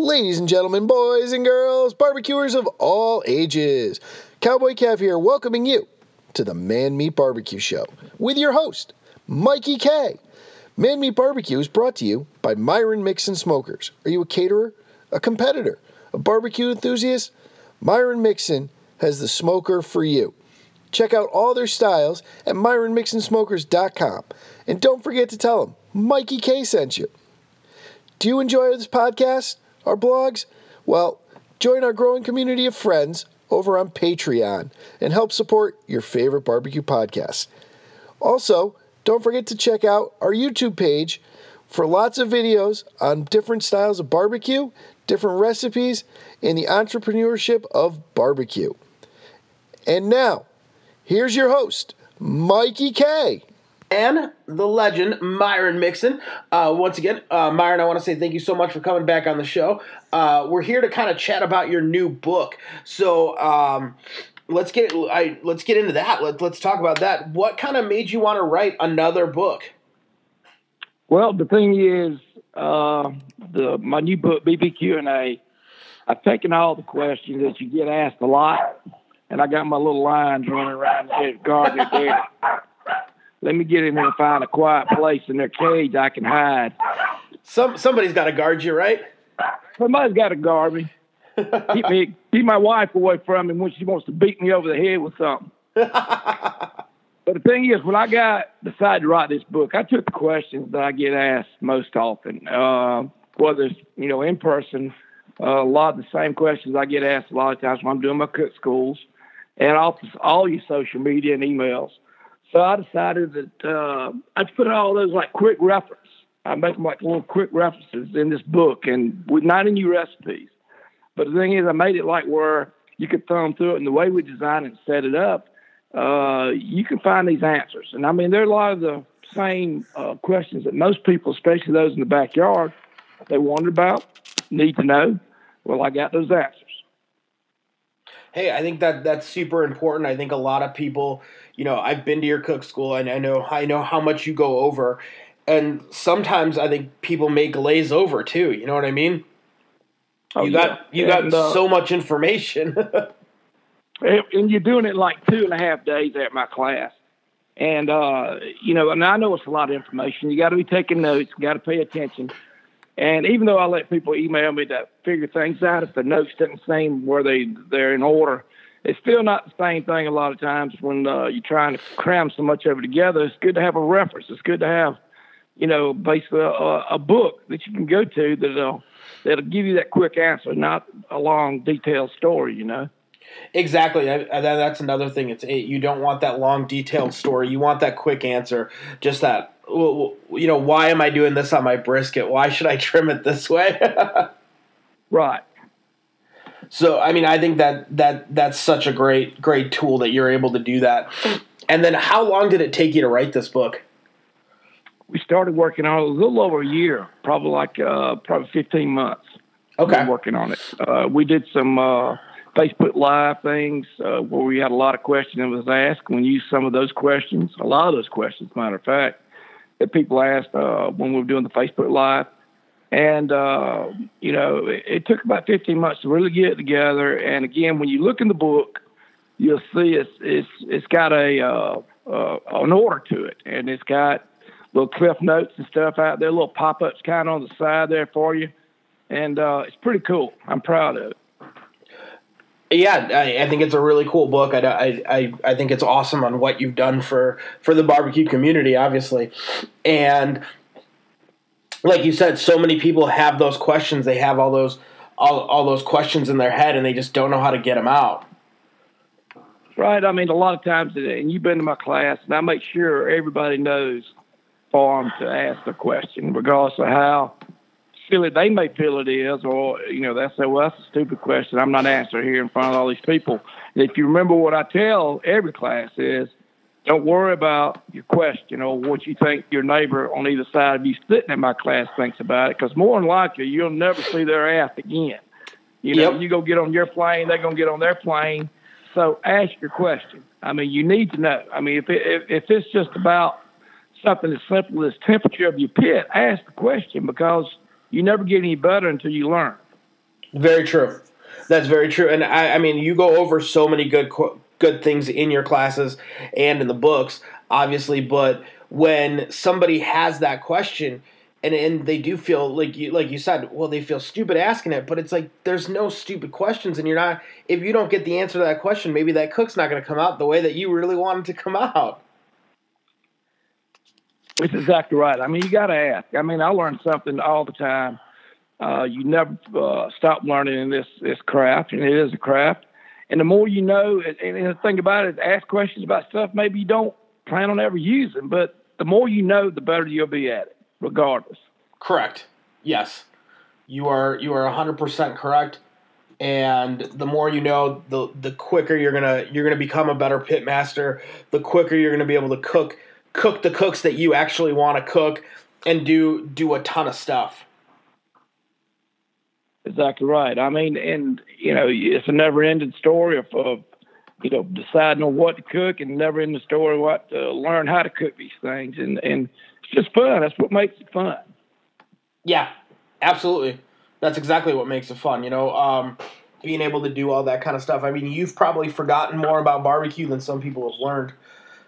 Ladies and gentlemen, boys and girls, barbecuers of all ages, Cowboy Cav here, welcoming you to the Man Meat Barbecue Show with your host, Mikey K. Man Meat Barbecue is brought to you by Myron Mixon Smokers. Are you a caterer, a competitor, a barbecue enthusiast? Myron Mixon has the smoker for you. Check out all their styles at MyronMixonSmokers.com. And don't forget to tell them Mikey K sent you. Do you enjoy this podcast, our blogs? Well, join our growing community of friends over on Patreon and help support your favorite barbecue podcast. Also, don't forget to check out our YouTube page for lots of videos on different styles of barbecue, different recipes, and the entrepreneurship of barbecue. And now, here's your host, Mikey K. and the legend Myron Mixon. Uh, once again, uh, Myron, I want to say thank you so much for coming back on the show. Uh, we're here to kind of chat about your new book. So um, let's get I, let's get into that. Let, let's talk about that. What kind of made you want to write another book? Well, the thing is, uh, the my new book BBQ and A. I've taken all the questions that you get asked a lot, and I got my little lines running around the head gardener there. Let me get in here and find a quiet place in their cage I can hide. Some somebody's got to guard you, right? Somebody's got to guard me. keep me, keep my wife away from me when she wants to beat me over the head with something. But the thing is, when I got decided to write this book, I took the questions that I get asked most often, uh, whether it's you know in person, uh, a lot of the same questions I get asked a lot of times when I'm doing my cook schools, and all all your social media and emails. So I decided that uh, I'd put all those like quick reference. I make them like little quick references in this book, and with not any recipes. But the thing is, I made it like where you could thumb through it, and the way we designed and set it up, uh, you can find these answers. And I mean, there are a lot of the same uh, questions that most people, especially those in the backyard, they wonder about, need to know. Well, I got those answers. Hey, I think that that's super important. I think a lot of people, you know, I've been to your cook school and I know I know how much you go over, and sometimes I think people may glaze over too. You know what I mean? Oh, you yeah. got you got uh, so much information. And and you're doing it like two and a half days at my class. And, uh, you know, and I know it's a lot of information. You got to be taking notes, you got to pay attention. And even though I let people email me to figure things out, if the notes didn't seem where they, they're in order, it's still not the same thing a lot of times when uh, you're trying to cram so much of it together. It's good to have a reference. It's good to have, you know, basically a, a book that you can go to that'll, that'll give you that quick answer, not a long, detailed story, you know. Exactly. That's another thing. It's you don't want that long, detailed story. You want that quick answer. Just that. You know, why am I doing this on my brisket? Why should I trim it this way? Right. So, I mean, I think that that that's such a great great tool that you're able to do that. And then, how long did it take you to write this book? we started working on it a little over a year, probably like uh, probably 15 months. Okay. Working on it. Uh, we did some uh, Facebook Live things uh, where we had a lot of questions that was asked. We used some of those questions, a lot of those questions, matter of fact, that people asked uh, when we were doing the Facebook Live. And, uh, you know, it, it took about 15 months to really get it together. And again, when you look in the book, you'll see it's, it's, it's got a, uh, uh, an order to it. And it's got little cliff notes and stuff out there, little pop ups kind of on the side there for you. And uh, it's pretty cool. I'm proud of it. Yeah, I, I think it's a really cool book. I, I, I, I think it's awesome on what you've done for, for the barbecue community, obviously. And like you said, so many people have those questions. They have all those all, all those questions in their head, and they just don't know how to get them out. Right. I mean, a lot of times, and you've been to my class, and I make sure everybody knows for them to ask the question, regardless of how silly they may feel it is, or, you know, they say, well, that's a stupid question. I'm not answering here in front of all these people. And if you remember what I tell every class is, don't worry about your question or what you think your neighbor on either side of you sitting in my class thinks about it, because more than likely, you'll never see their ass again. You know, Yep. you go get on your plane, they're going to get on their plane. So ask your question. I mean, you need to know. I mean, if, it, if, if it's just about something as simple as temperature of your pit, ask the question because you never get any better until you learn. Very true. That's very true. And I, I mean, you go over so many good good things in your classes and in the books, obviously. But when somebody has that question, and and they do feel like you like you said, well, they feel stupid asking it, but it's like there's no stupid questions, and you're not. If you don't get the answer to that question, maybe that cook's not going to come out the way that you really wanted to come out. It's exactly right. I mean, you got to ask. I mean, I learn something all the time. Uh, you never uh, stop learning in this this craft, and it is a craft. And the more you know, and, and the thing about it is, ask questions about stuff maybe you don't plan on ever using, but the more you know, the better you'll be at it, regardless. Correct. Yes, you are. You are hundred percent correct. And the more you know, the the quicker you're gonna you're gonna become a better pit master. The quicker you're gonna be able to cook cook the cooks that you actually want to cook, and do do a ton of stuff. Exactly right. I mean, and you know, it's a never-ending story of, of you know deciding on what to cook, and never-ending story what to learn how to cook these things, and and it's just fun. That's what makes it fun. Yeah, absolutely. That's exactly what makes it fun. You know, um, being able to do all that kind of stuff. I mean, you've probably forgotten more about barbecue than some people have learned.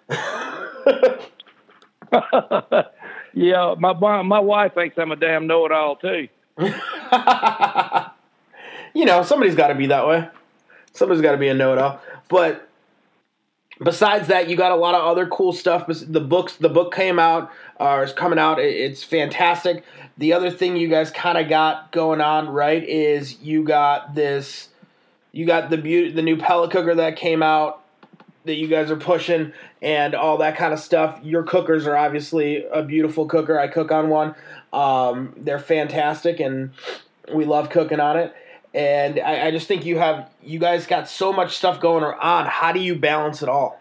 yeah, my my wife thinks I'm a damn know-it-all too. you know, somebody's got to be that way. Somebody's got to be a know-it-all. But besides that, you got a lot of other cool stuff. The books, the book came out, uh, is coming out. It's fantastic. The other thing you guys kind of got going on, right, is you got this, you got the the new pellet cooker that came out that you guys are pushing and all that kind of stuff. Your cookers are obviously a beautiful cooker. I cook on one. Um, they're fantastic, and we love cooking on it. And I, I, just think you have you guys got so much stuff going on. How do you balance it all?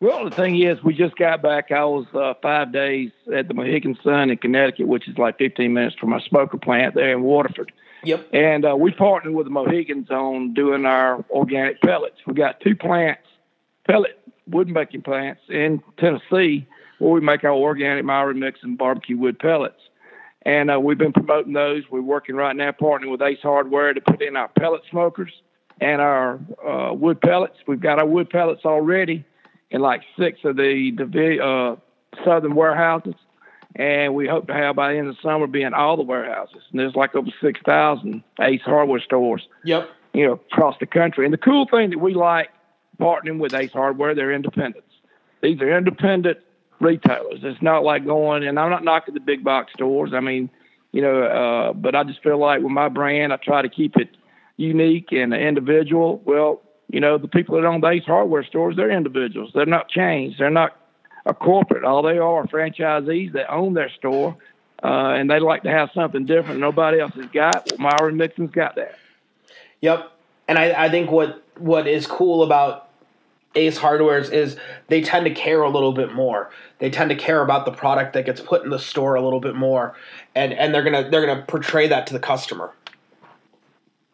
Well, the thing is, we just got back. I was uh, five days at the Mohegan Sun in Connecticut, which is like 15 minutes from my smoker plant there in Waterford. Yep. And uh, we partnered with the Mohegans on doing our organic pellets. We got two plants, pellet wood making plants in Tennessee, where we make our organic Maori mix and barbecue wood pellets. And uh, we've been promoting those. We're working right now, partnering with Ace Hardware to put in our pellet smokers and our uh, wood pellets. We've got our wood pellets already in like six of the, the uh, southern warehouses. And we hope to have by the end of the summer be in all the warehouses. And there's like over 6,000 Ace Hardware stores. Yep. You know, across the country. And the cool thing that we like partnering with Ace Hardware, they're independents. These are independent retailers. It's not like going, and I'm not knocking the big box stores. I mean, you know, uh, but I just feel like with my brand, I try to keep it unique and individual. Well, you know, the people that own the Ace Hardware stores, they're individuals. They're not chains. They're not a corporate. All they are are franchisees that own their store, uh, and they like to have something different nobody else has got. Well, Myron Mixon's got that. Yep, and I, I think what what is cool about Ace Hardware's is they tend to care a little bit more. They tend to care about the product that gets put in the store a little bit more, and and they're gonna they're gonna portray that to the customer.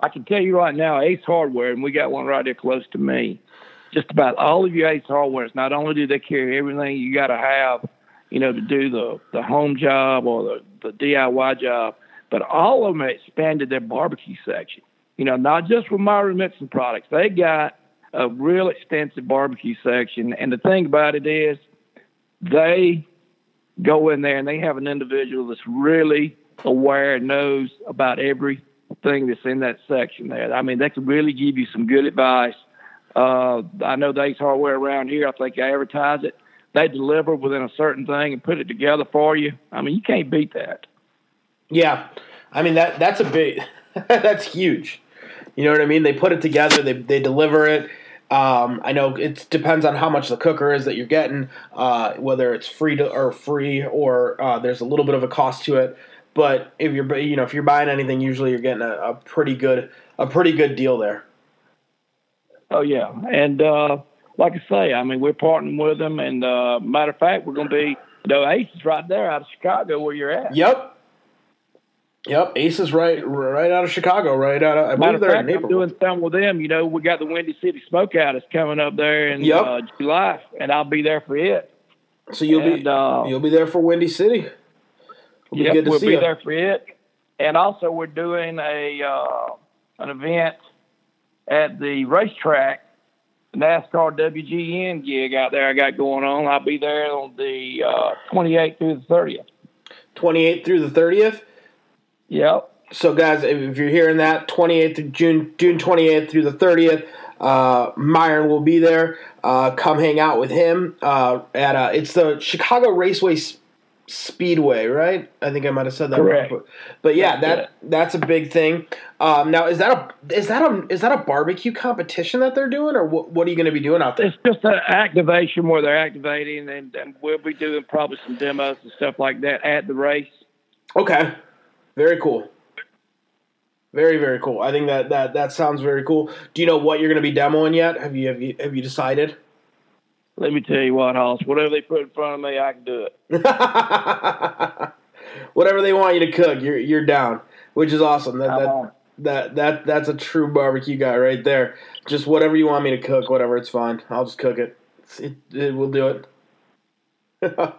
I can tell you right now, Ace Hardware, and we got one right there close to me. Just about all of your Ace Hardwares. Not only do they carry everything you got to have, you know, to do the the home job or the the DIY job, but all of them expanded their barbecue section. You know, not just with Myron Mixon products. They got a real extensive barbecue section. And the thing about it is, they go in there and they have an individual that's really aware and knows about everything that's in that section there. I mean, they can really give you some good advice. Uh, I know the Ace Hardware around here. I think I advertise it. They deliver within a certain thing and put it together for you. I mean, you can't beat that. Yeah, I mean that that's a big that's huge. You know what I mean? They put it together. They they deliver it. Um, I know it depends on how much the cooker is that you're getting, uh, whether it's free to, or free or uh, there's a little bit of a cost to it. But if you're you know if you're buying anything, usually you're getting a, a pretty good a pretty good deal there. Oh yeah, and uh, like I say, I mean we're partnering with them, and uh, matter of fact, we're going to be the Ace is right there out of Chicago where you're at. Yep, Yep, Ace is right, right out of Chicago, right out of. I Matter of fact, I'm doing some with them. You know, we got the Windy City Smokeout is coming up there in yep. uh, July, and I'll be there for it. So you'll and, be uh, you'll be there for Windy City. We'll yep, be we'll be you. there for it. and also we're doing a uh, an event at the racetrack, NASCAR WGN gig out there. I got going on. I'll be there on the uh, 28th through the 30th. 28th through the 30th. Yep. So, guys, if you're hearing that, 28th June, June 28th through the 30th, uh, Myron will be there. Uh, come hang out with him uh, at uh, it's the Chicago Raceway Speedway, right? I think I might have said that Correct. wrong, but, but yeah, That's that it. that's a big thing. Um, now, is that a is that a is that a barbecue competition that they're doing, or what, what are you going to be doing out there? It's just an activation where they're activating, and, and we'll be doing probably some demos and stuff like that at the race. Okay, very cool. Very very cool. I think that that that sounds very cool. Do you know what you're going to be demoing yet? Have you have you have you decided? Let me tell you what, Hoss. Whatever they put in front of me, I can do it. Whatever they want you to cook, you're you're down, which is awesome. That that, that that that's a true barbecue guy right there. Just whatever you want me to cook, whatever it's fine. I'll just cook it. It, it will do it.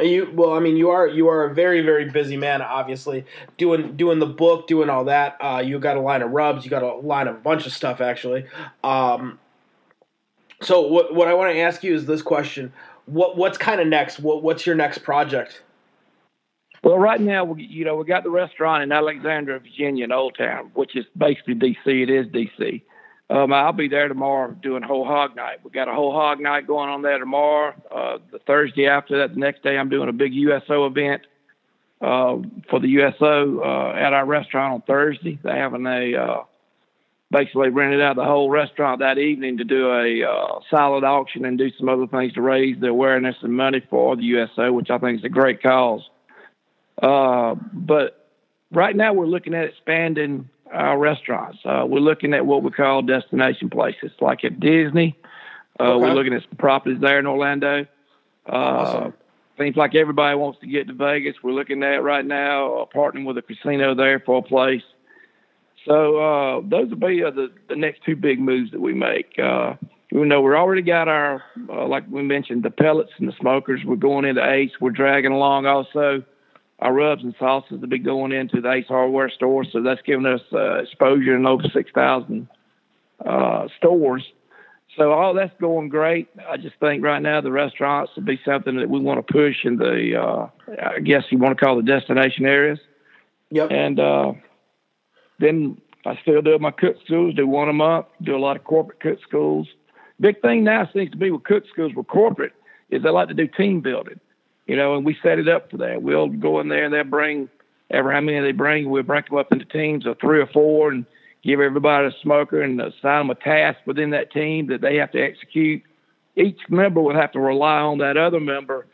you well, I mean, you are you are a very very busy man. Obviously, doing doing the book, doing all that. Uh, you got a line of rubs. You got a line of a bunch of stuff actually. Um, so what what I want to ask you is this question: What what's kind of next? What what's your next project? Well, right now, we, you know, we got the restaurant in Alexandria, Virginia, in Old Town, which is basically DC. It is DC. Um, I'll be there tomorrow doing whole hog night. We got a whole hog night going on there tomorrow. Uh, the Thursday after that, the next day, I'm doing a big USO event uh, for the USO uh, at our restaurant on Thursday. They're having a uh, basically rented out the whole restaurant that evening to do a uh, silent auction and do some other things to raise the awareness and money for the USO, which I think is a great cause. Uh, but right now we're looking at expanding our restaurants. Uh, we're looking at what we call destination places, like at Disney. Uh, Okay. We're looking at some properties there in Orlando. Uh, Awesome. Seems like everybody wants to get to Vegas. We're looking at right now uh, partnering with a casino there for a place. So uh, those will be uh, the the next two big moves that we make. Uh, you know, we're already got our uh, like we mentioned the pellets and the smokers. We're going into Ace. We're dragging along also our rubs and sauces to be going into the Ace Hardware store. So that's giving us uh, exposure in over six thousand uh, stores. So all that's going great. I just think right now the restaurants will be something that we want to push in the uh, I guess you want to call the destination areas. Yep. And uh, then I still do my cook schools, do one a month, do a lot of corporate cook schools. Big thing now seems to be with cook schools with corporate is they like to do team building, you know, and we set it up for that. We'll go in there and they'll bring ever how many they bring, we'll break them up into teams of three or four and give everybody a smoker and assign them a task within that team that they have to execute. Each member would have to rely on that other member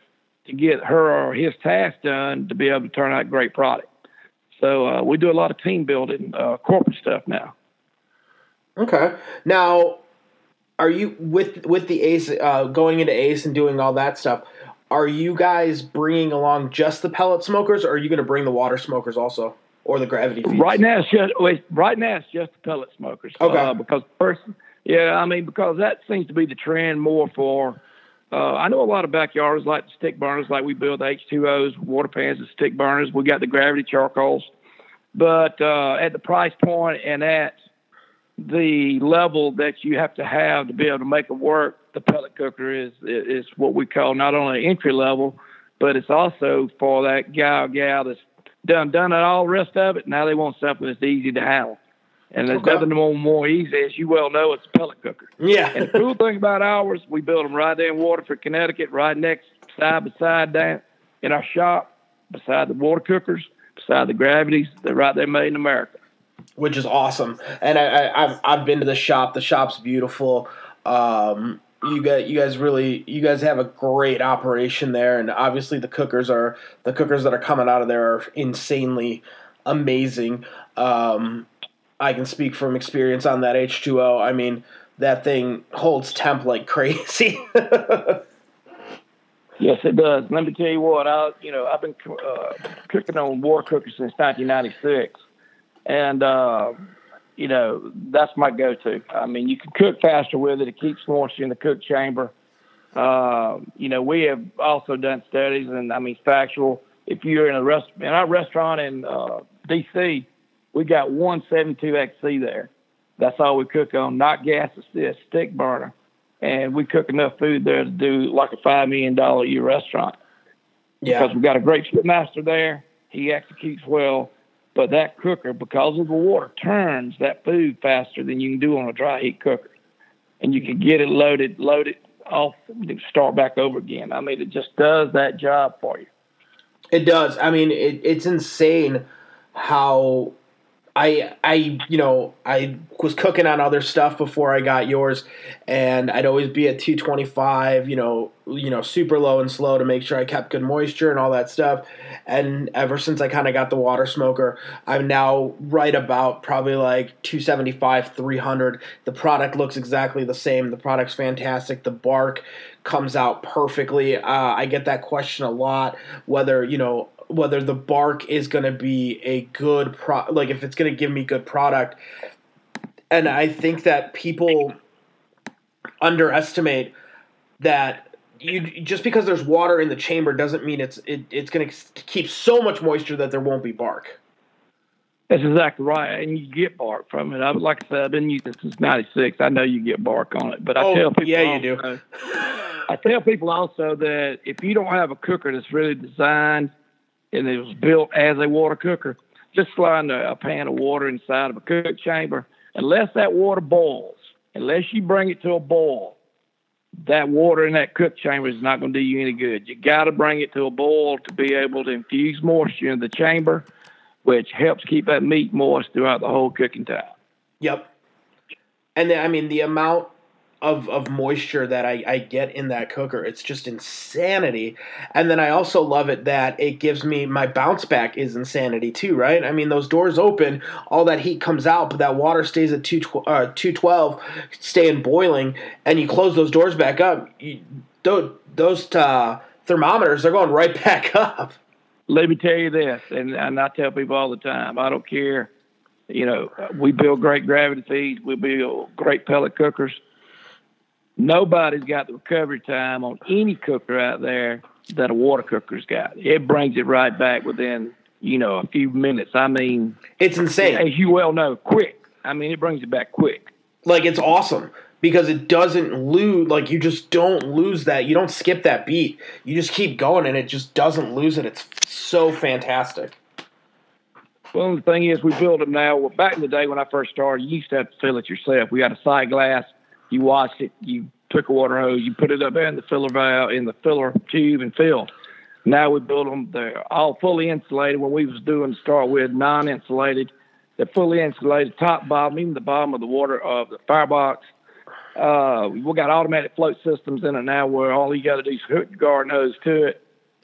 to get her or his task done to be able to turn out great product. So uh, we do a lot of team building, uh, corporate stuff now. Okay. Now, are you with with the Ace uh, going into Ace and doing all that stuff? Are you guys bringing along just the pellet smokers, or are you going to bring the water smokers also, or the gravity feeds? Right now, it's just right now it's just the pellet smokers. Okay. Uh, because first, yeah, I mean because that seems to be the trend more for. Uh, I know a lot of backyards like the stick burners, like we build H2Os, water pans, and stick burners. We got the gravity charcoals, but uh, at the price point and at the level that you have to have to be able to make it work, the pellet cooker is is what we call not only entry level, but it's also for that guy or gal that's done done it all the rest of it. Now they want something that's easy to handle. And there's Okay. nothing more, more easy, as you well know, it's a pellet cooker. Yeah. And the cool thing about ours, we build them right there in Waterford, Connecticut, right next side by side down in our shop, beside the water cookers, beside the gravities. They're right there made in America. which is awesome. And I, I, I've I've been to the shop. The shop's beautiful. Um, you guys, you guys really, you guys have a great operation there, and obviously the cookers are the cookers that are coming out of there are insanely amazing. Um, I can speak from experience on that H two O. I mean, that thing holds temp like crazy. Yes, it does. Let me tell you what. I, you know, I've been uh, cooking on war cookers since 1996, and uh, you know that's my go-to. I mean, you can cook faster with it. It keeps moisture in the cook chamber. Uh, you know, we have also done studies, and I mean, factual. if you're in a rest in our restaurant in uh, DC, we got one 72XC there. That's all we cook on, not gas it's assist, stick burner. And we cook enough food there to do like a $5 million a year restaurant. Yeah. Because we got a great master there. He executes well. But that cooker, because of the water, turns that food faster than you can do on a dry heat cooker. And you can get it loaded, loaded off, start back over again. I mean, it just does that job for you. It does. I mean, it, it's insane how I I you know I was cooking on other stuff before I got yours, and I'd always be at 225, you know, you know, super low and slow to make sure I kept good moisture and all that stuff. And ever since I kind of got the water smoker, I'm now right about probably like 275, 300. The product looks exactly the same. The product's fantastic. The bark comes out perfectly. Uh, I get that question a lot whether you know whether the bark is going to be a good pro like if it's going to give me good product and i think that people underestimate that you just because there's water in the chamber doesn't mean it's it, it's going to keep so much moisture that there won't be bark that's exactly right, and you get bark from it. I like I said, I've been using since '96. I know you get bark on it, but I oh, tell people, yeah, also, you do. I tell people also that if you don't have a cooker that's really designed and it was built as a water cooker, just slide a, a pan of water inside of a cook chamber. Unless that water boils, unless you bring it to a boil, that water in that cook chamber is not going to do you any good. You got to bring it to a boil to be able to infuse moisture in the chamber, which helps keep that meat moist throughout the whole cooking time. Yep. And then, I mean, the amount of, of moisture that I, I get in that cooker. It's just insanity. And then I also love it that it gives me my bounce back is insanity too, right? I mean, those doors open, all that heat comes out, but that water stays at 2, uh, 212, staying boiling, and you close those doors back up. You, those those uh, thermometers, they're going right back up. Let me tell you this, and, and I tell people all the time, I don't care. You know, we build great gravity feeds, we build great pellet cookers nobody's got the recovery time on any cooker out there that a water cooker's got. It brings it right back within, you know, a few minutes. I mean, it's insane. As you well know, quick. I mean, it brings it back quick. Like it's awesome because it doesn't lose. Like you just don't lose that. You don't skip that beat. You just keep going, and it just doesn't lose it. It's so fantastic. Well, the thing is, we build them now. Well, back in the day when I first started, you used to have to fill it yourself. We got a side glass you wash it, you took a water hose, you put it up in the filler valve in the filler tube and fill. Now we build them; they're all fully insulated. What we was doing to start with, non-insulated. They're fully insulated, top, bottom, even the bottom of the water of the firebox. Uh, we got automatic float systems in it now, where all you got to do is hook your garden hose to it,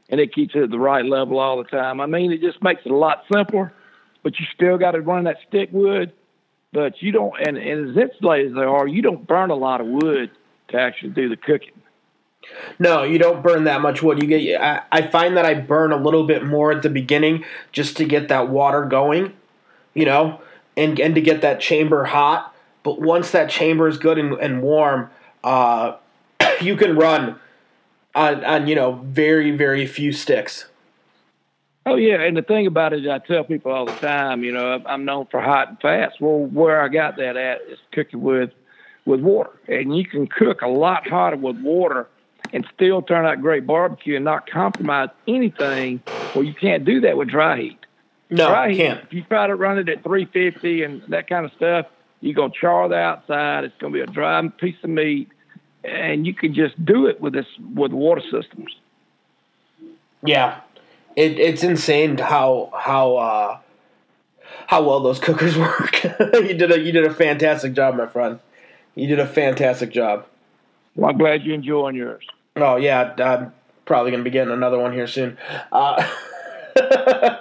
and it keeps it at the right level all the time. I mean, it just makes it a lot simpler, but you still got to run that stick wood but you don't, and, and as insulated as they are, you don't burn a lot of wood to actually do the cooking. No, you don't burn that much wood. You get. I, I find that I burn a little bit more at the beginning just to get that water going, you know, and and to get that chamber hot. But once that chamber is good and, and warm, uh, you can run on, on you know very very few sticks. Oh yeah, and the thing about it, I tell people all the time, you know, I'm known for hot and fast. Well, where I got that at is cooking with with water, and you can cook a lot hotter with water and still turn out great barbecue and not compromise anything. Well, you can't do that with dry heat. No, dry I can't. If you try to run it at 350 and that kind of stuff, you're gonna char the outside. It's gonna be a dry piece of meat, and you can just do it with this with water systems. Yeah, it, it's insane how how uh, how well those cookers work. you did a you did a fantastic job, my friend. You did a fantastic job. Well, I'm glad you're enjoying yours. Oh yeah, I'm probably gonna be getting another one here soon. Uh,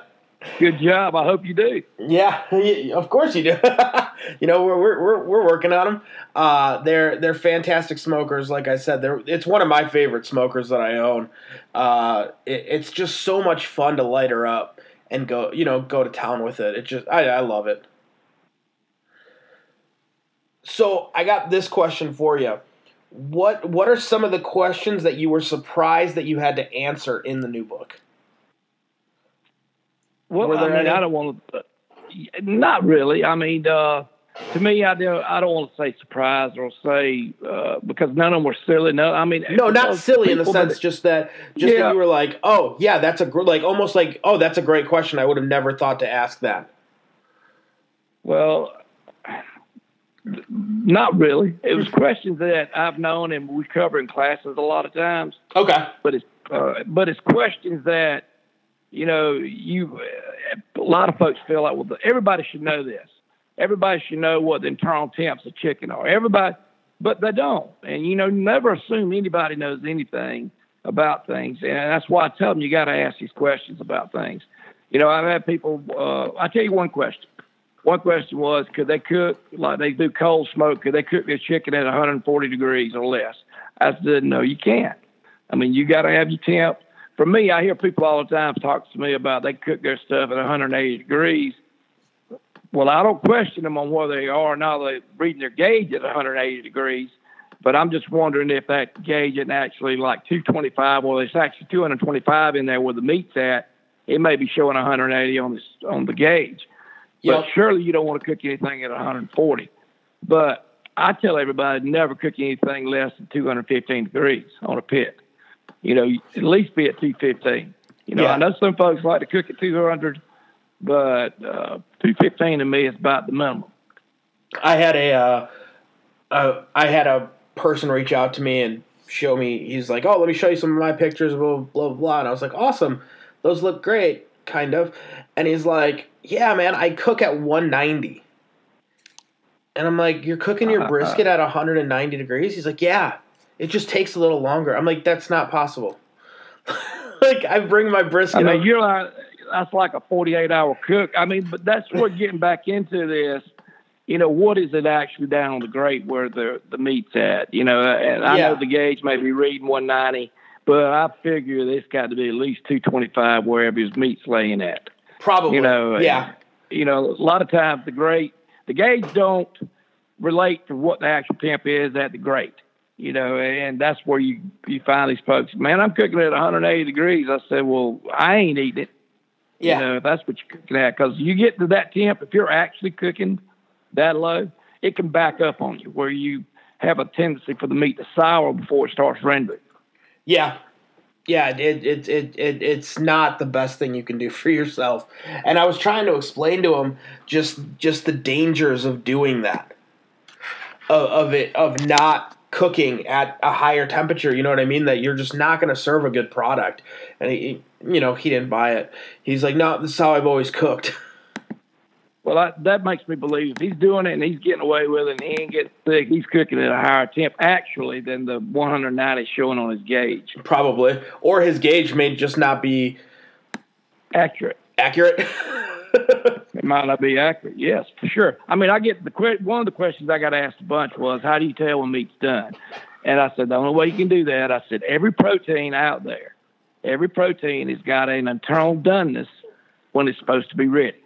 Good job. I hope you do. Yeah, of course you do. you know, we're, we're, we're working on them. Uh, they're they're fantastic smokers. Like I said, they're it's one of my favorite smokers that I own. Uh, it, it's just so much fun to light her up and go you know go to town with it. It just I I love it. So I got this question for you. What what are some of the questions that you were surprised that you had to answer in the new book? Well, Were I mean, any? I don't want to. Not really. I mean, uh, to me, I don't. I don't want to say surprise or say uh, because none of them were silly. No, I mean, No, not silly in the sense, that- just that, just that you were like, oh yeah, that's a gr- like almost like, oh, that's a great question. I would have never thought to ask that. Well, not really. It was questions that I've known and we cover in classes a lot of times. Okay. but it's uh, but it's questions that you know you a lot of folks feel like well everybody should know this. Everybody should know what the internal temps of chicken are. Everybody but they don't. And you know never assume anybody knows anything about things. And that's why I tell them you got to ask these questions about things. You know I've had people uh, I tell you one question. One question was could they cook like they do cold smoke could they cook their chicken at 140 degrees or less? I said no you can't. I mean, you got to have your temp. For me, I hear people all the time talk to me about they cook their stuff at 180 degrees. Well, I don't question them on whether they are or not. They're reading their gauge at 180 degrees. But I'm just wondering if that gauge isn't actually like 225, well, it's actually 225 in there where the meat's at. It may be showing 180 on this on the gauge. Yep. But surely you don't want to cook anything at 140. But I tell everybody never cook anything less than 215 degrees on a pit. You know, at least be at 215. You know, Yeah. I know some folks like to cook at 200, but uh, 215 to me is about the minimum. I had a, uh, uh, I had a person reach out to me and show me. He's like, "Oh, let me show you some of my pictures." Blah blah blah. blah. And I was like, "Awesome, those look great." Kind of. And he's like, "Yeah, man, I cook at 190." And I'm like, "You're cooking your Uh, brisket at 190 degrees?" He's like, "Yeah, it just takes a little longer." I'm like, "That's not possible." like, I bring my brisket. I mean, up- you're like, that's like a 48 hour cook. I mean, but that's what getting back into this. You know, what is it actually down on the grate where the the meat's at? You know, and I Yeah. know the gauge may be reading 190, but I figure it's got to be at least 225 wherever his meat's laying at. probably. you know, yeah. you know, a lot of times the grate, the gauge don't relate to what the actual temp is at the grate. You know, and that's where you you find these folks. Man, I'm cooking at 180 degrees. I said, well, I ain't eating it. Yeah. You know, if that's what you're cooking at, because you get to that temp, if you're actually cooking that low, it can back up on you where you have a tendency for the meat to sour before it starts rendering. Yeah. Yeah, it, it, it, it, it's not the best thing you can do for yourself. And I was trying to explain to him just just the dangers of doing that. Of, of it of not cooking at a higher temperature, you know what I mean? That you're just not going to serve a good product. And he, you know, he didn't buy it. He's like, "No, this is how I've always cooked." Well, I, that makes me believe if he's doing it and he's getting away with it and he ain't getting sick, he's cooking at a higher temp actually than the 190 showing on his gauge. Probably. Or his gauge may just not be Accurate. accurate. It might not be accurate. Yes, for sure. I mean, I get the que- one of the questions I got asked a bunch was, "How do you tell when meat's done?" And I said, "The only way you can do that," I said, "every protein out there, every protein has got an internal doneness when it's supposed to be ready."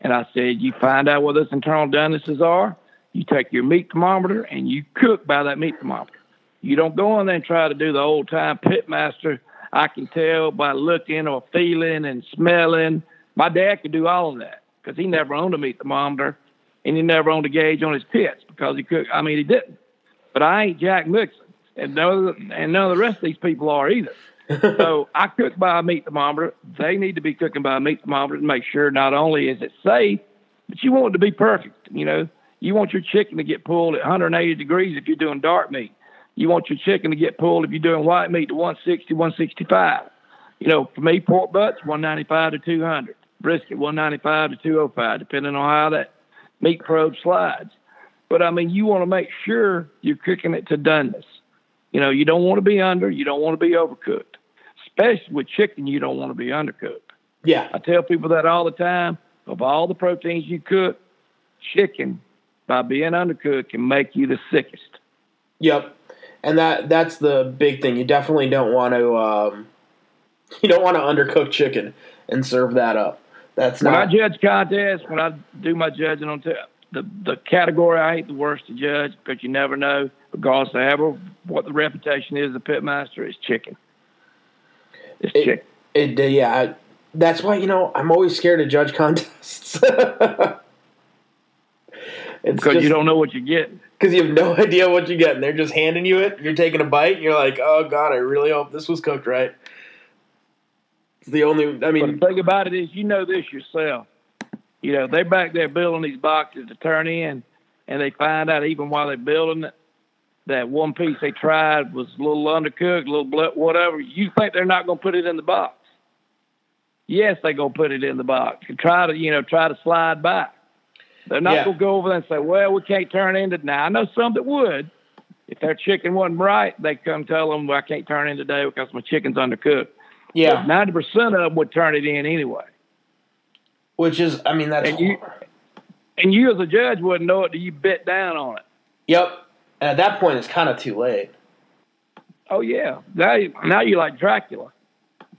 And I said, "You find out what those internal donenesses are. You take your meat thermometer and you cook by that meat thermometer. You don't go in there and try to do the old time pitmaster. I can tell by looking or feeling and smelling. My dad could do all of that because he never owned a meat thermometer and he never owned a gauge on his pits because he could. I mean, he didn't. But I ain't Jack Mixon, and none of the, and none of the rest of these people are either. so I cook by a meat thermometer. They need to be cooking by a meat thermometer to make sure not only is it safe, but you want it to be perfect. You know, you want your chicken to get pulled at 180 degrees if you're doing dark meat. You want your chicken to get pulled if you're doing white meat to 160, 165. You know, for me, pork butts 195 to 200, brisket 195 to 205, depending on how that meat probe slides. But I mean, you want to make sure you're cooking it to doneness. You know, you don't want to be under, you don't want to be overcooked. Especially with chicken, you don't want to be undercooked. yeah. I tell people that all the time. Of all the proteins you cook, chicken, by being undercooked, can make you the sickest. Yep, and that that's the big thing. You definitely don't want to um, you don't want to undercook chicken and serve that up. That's When I judge contests, when I do my judging on t- the the category I hate the worst to judge because you never know, regardless of ever what the reputation is the pitmaster, is chicken. It's It- chicken. it. uh, Yeah, That's why you know I'm always scared to judge contests. because you don't know what you're getting. Because you have no idea what you're getting. They're just handing you it. You're taking a bite. And you're like, oh god, I really hope this was cooked right. It's the only. I mean, but the thing about it is, you know this yourself. You know they're back there building these boxes to turn in, and they find out even while they're building it that one piece they tried was a little undercooked, a little blood, whatever. You think they're not going to put it in the box? Yes, they're going to put it in the box and try to, you know, try to slide by. They're not yeah. going to go over there and say, well, we can't turn into now. I know some that would. If their chicken wasn't right, they come tell them, well, I can't turn in today because my chicken's undercooked. Yeah. 90% of them would turn it in anyway. Which is, I mean, that's. And you, and you as a judge wouldn't know it you bit down on it. Yep. And at that point, it's kind of too late. Oh, yeah. Now, now you're like Dracula.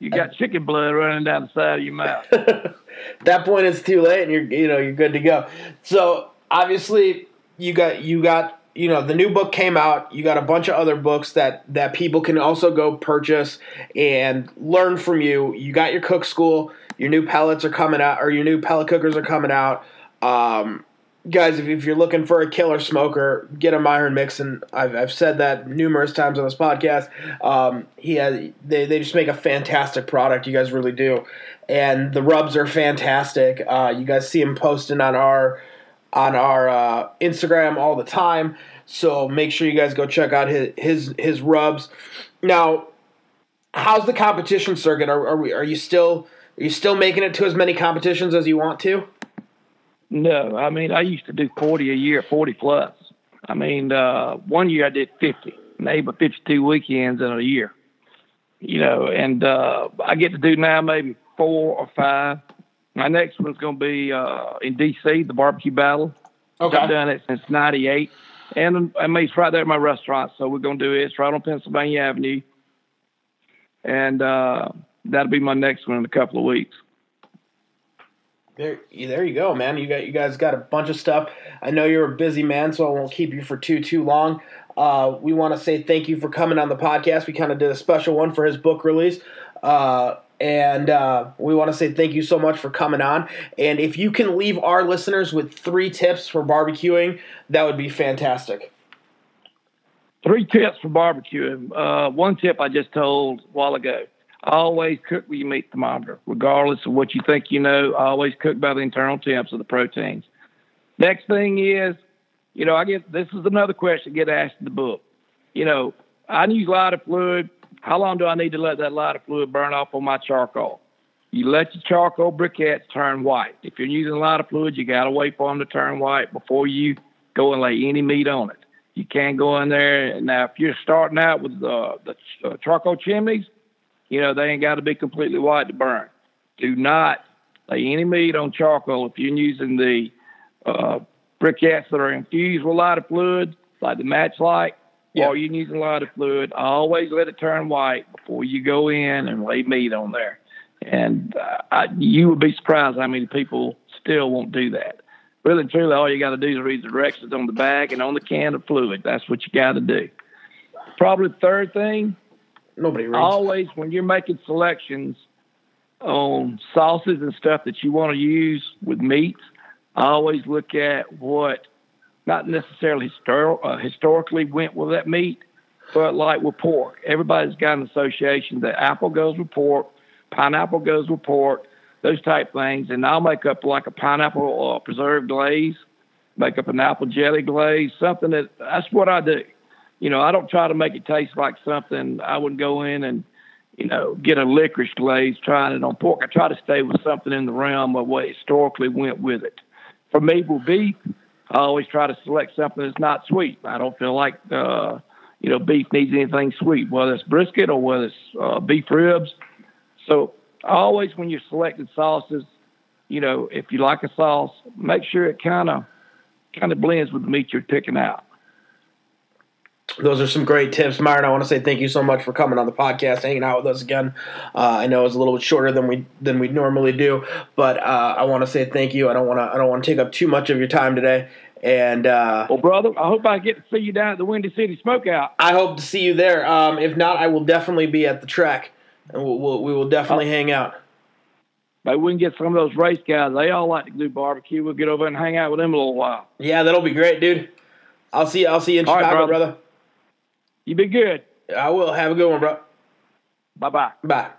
you got chicken blood running down the side of your mouth. that point, it's too late, and you're you know you're good to go. So obviously, you got you got you know the new book came out. You got a bunch of other books that that people can also go purchase and learn from you. You got your cook school. Your new pellets are coming out, or your new pellet cookers are coming out. Um, guys, if, if, you're looking for a killer smoker, get a Myron Mixon. I've, I've said that numerous times on this podcast. Um, he has they, they just make a fantastic product. You guys really do, and the rubs are fantastic. Uh, you guys see him posting on our on our uh, Instagram all the time. So make sure you guys go check out his his his rubs. Now, how's the competition circuit? Are, are we are you still are you still making it to as many competitions as you want to? No, I mean I used to do forty a year, forty plus. I mean, uh, one year I did fifty, maybe fifty-two weekends in a year. You know, and uh, I get to do now maybe four or five. My next one's going to be uh, in D.C. the barbecue battle. Okay. I've done it since '98, and I mean it's right there at my restaurant. So we're going to do it. It's right on Pennsylvania Avenue, and uh, that'll be my next one in a couple of weeks. There, there you go, man. You got you guys got a bunch of stuff. I know you're a busy man, so I won't keep you for too too long. Uh, we want to say thank you for coming on the podcast. We kind of did a special one for his book release, uh, and uh, we want to say thank you so much for coming on. And if you can leave our listeners with three tips for barbecuing, that would be fantastic. Three tips for barbecuing. Uh, one tip I just told a while ago always cook with your meat thermometer, regardless of what you think you know. Always cook by the internal temps of the proteins. Next thing is, you know, I get this is another question I get asked in the book. You know, I use lighter fluid. How long do I need to let that lighter fluid burn off on my charcoal? You let your charcoal briquettes turn white. If you're using of fluid, you got to wait for them to turn white before you go and lay any meat on it. You can't go in there. Now, if you're starting out with the, the uh, charcoal chimneys, you know, they ain't got to be completely white to burn. Do not lay any meat on charcoal if you're using the uh, briquettes that are infused with lighter fluid, like the match light, yeah. or you're using lighter fluid. Always let it turn white before you go in and lay meat on there. And uh, I, you would be surprised how many people still won't do that. Really and truly, all you got to do is read the directions on the bag and on the can of fluid. That's what you got to do. Probably the third thing Nobody reads. Always, when you're making selections on sauces and stuff that you want to use with meats, always look at what not necessarily histor- uh, historically went with that meat, but like with pork. Everybody's got an association that apple goes with pork, pineapple goes with pork, those type things. And I'll make up like a pineapple uh, preserved glaze, make up an apple jelly glaze, something that that's what I do you know, I don't try to make it taste like something. I wouldn't go in and, you know, get a licorice glaze trying it on pork. I try to stay with something in the realm of what historically went with it. For me, maple beef, I always try to select something that's not sweet. I don't feel like, uh, you know, beef needs anything sweet, whether it's brisket or whether it's uh, beef ribs. So always when you're selecting sauces, you know, if you like a sauce, make sure it kind of kind of blends with the meat you're picking out those are some great tips, Myron. I want to say thank you so much for coming on the podcast, hanging out with us again. Uh, I know it's a little bit shorter than we than we normally do, but uh, I want to say thank you. I don't want to I don't want to take up too much of your time today, And uh, Well, brother, I hope I get to see you down at the Windy City Smokeout. I hope to see you there. Um, if not, I will definitely be at the track, and we'll, we'll, we will definitely hang out. Maybe we can get some of those race guys. They all like to do barbecue. We'll get over and hang out with them a little while. Yeah, that'll be great, dude. I'll see. I'll see you in All right, Chicago, brother. brother. You be good. I will. Have a good one, bro. Bye bye. Bye.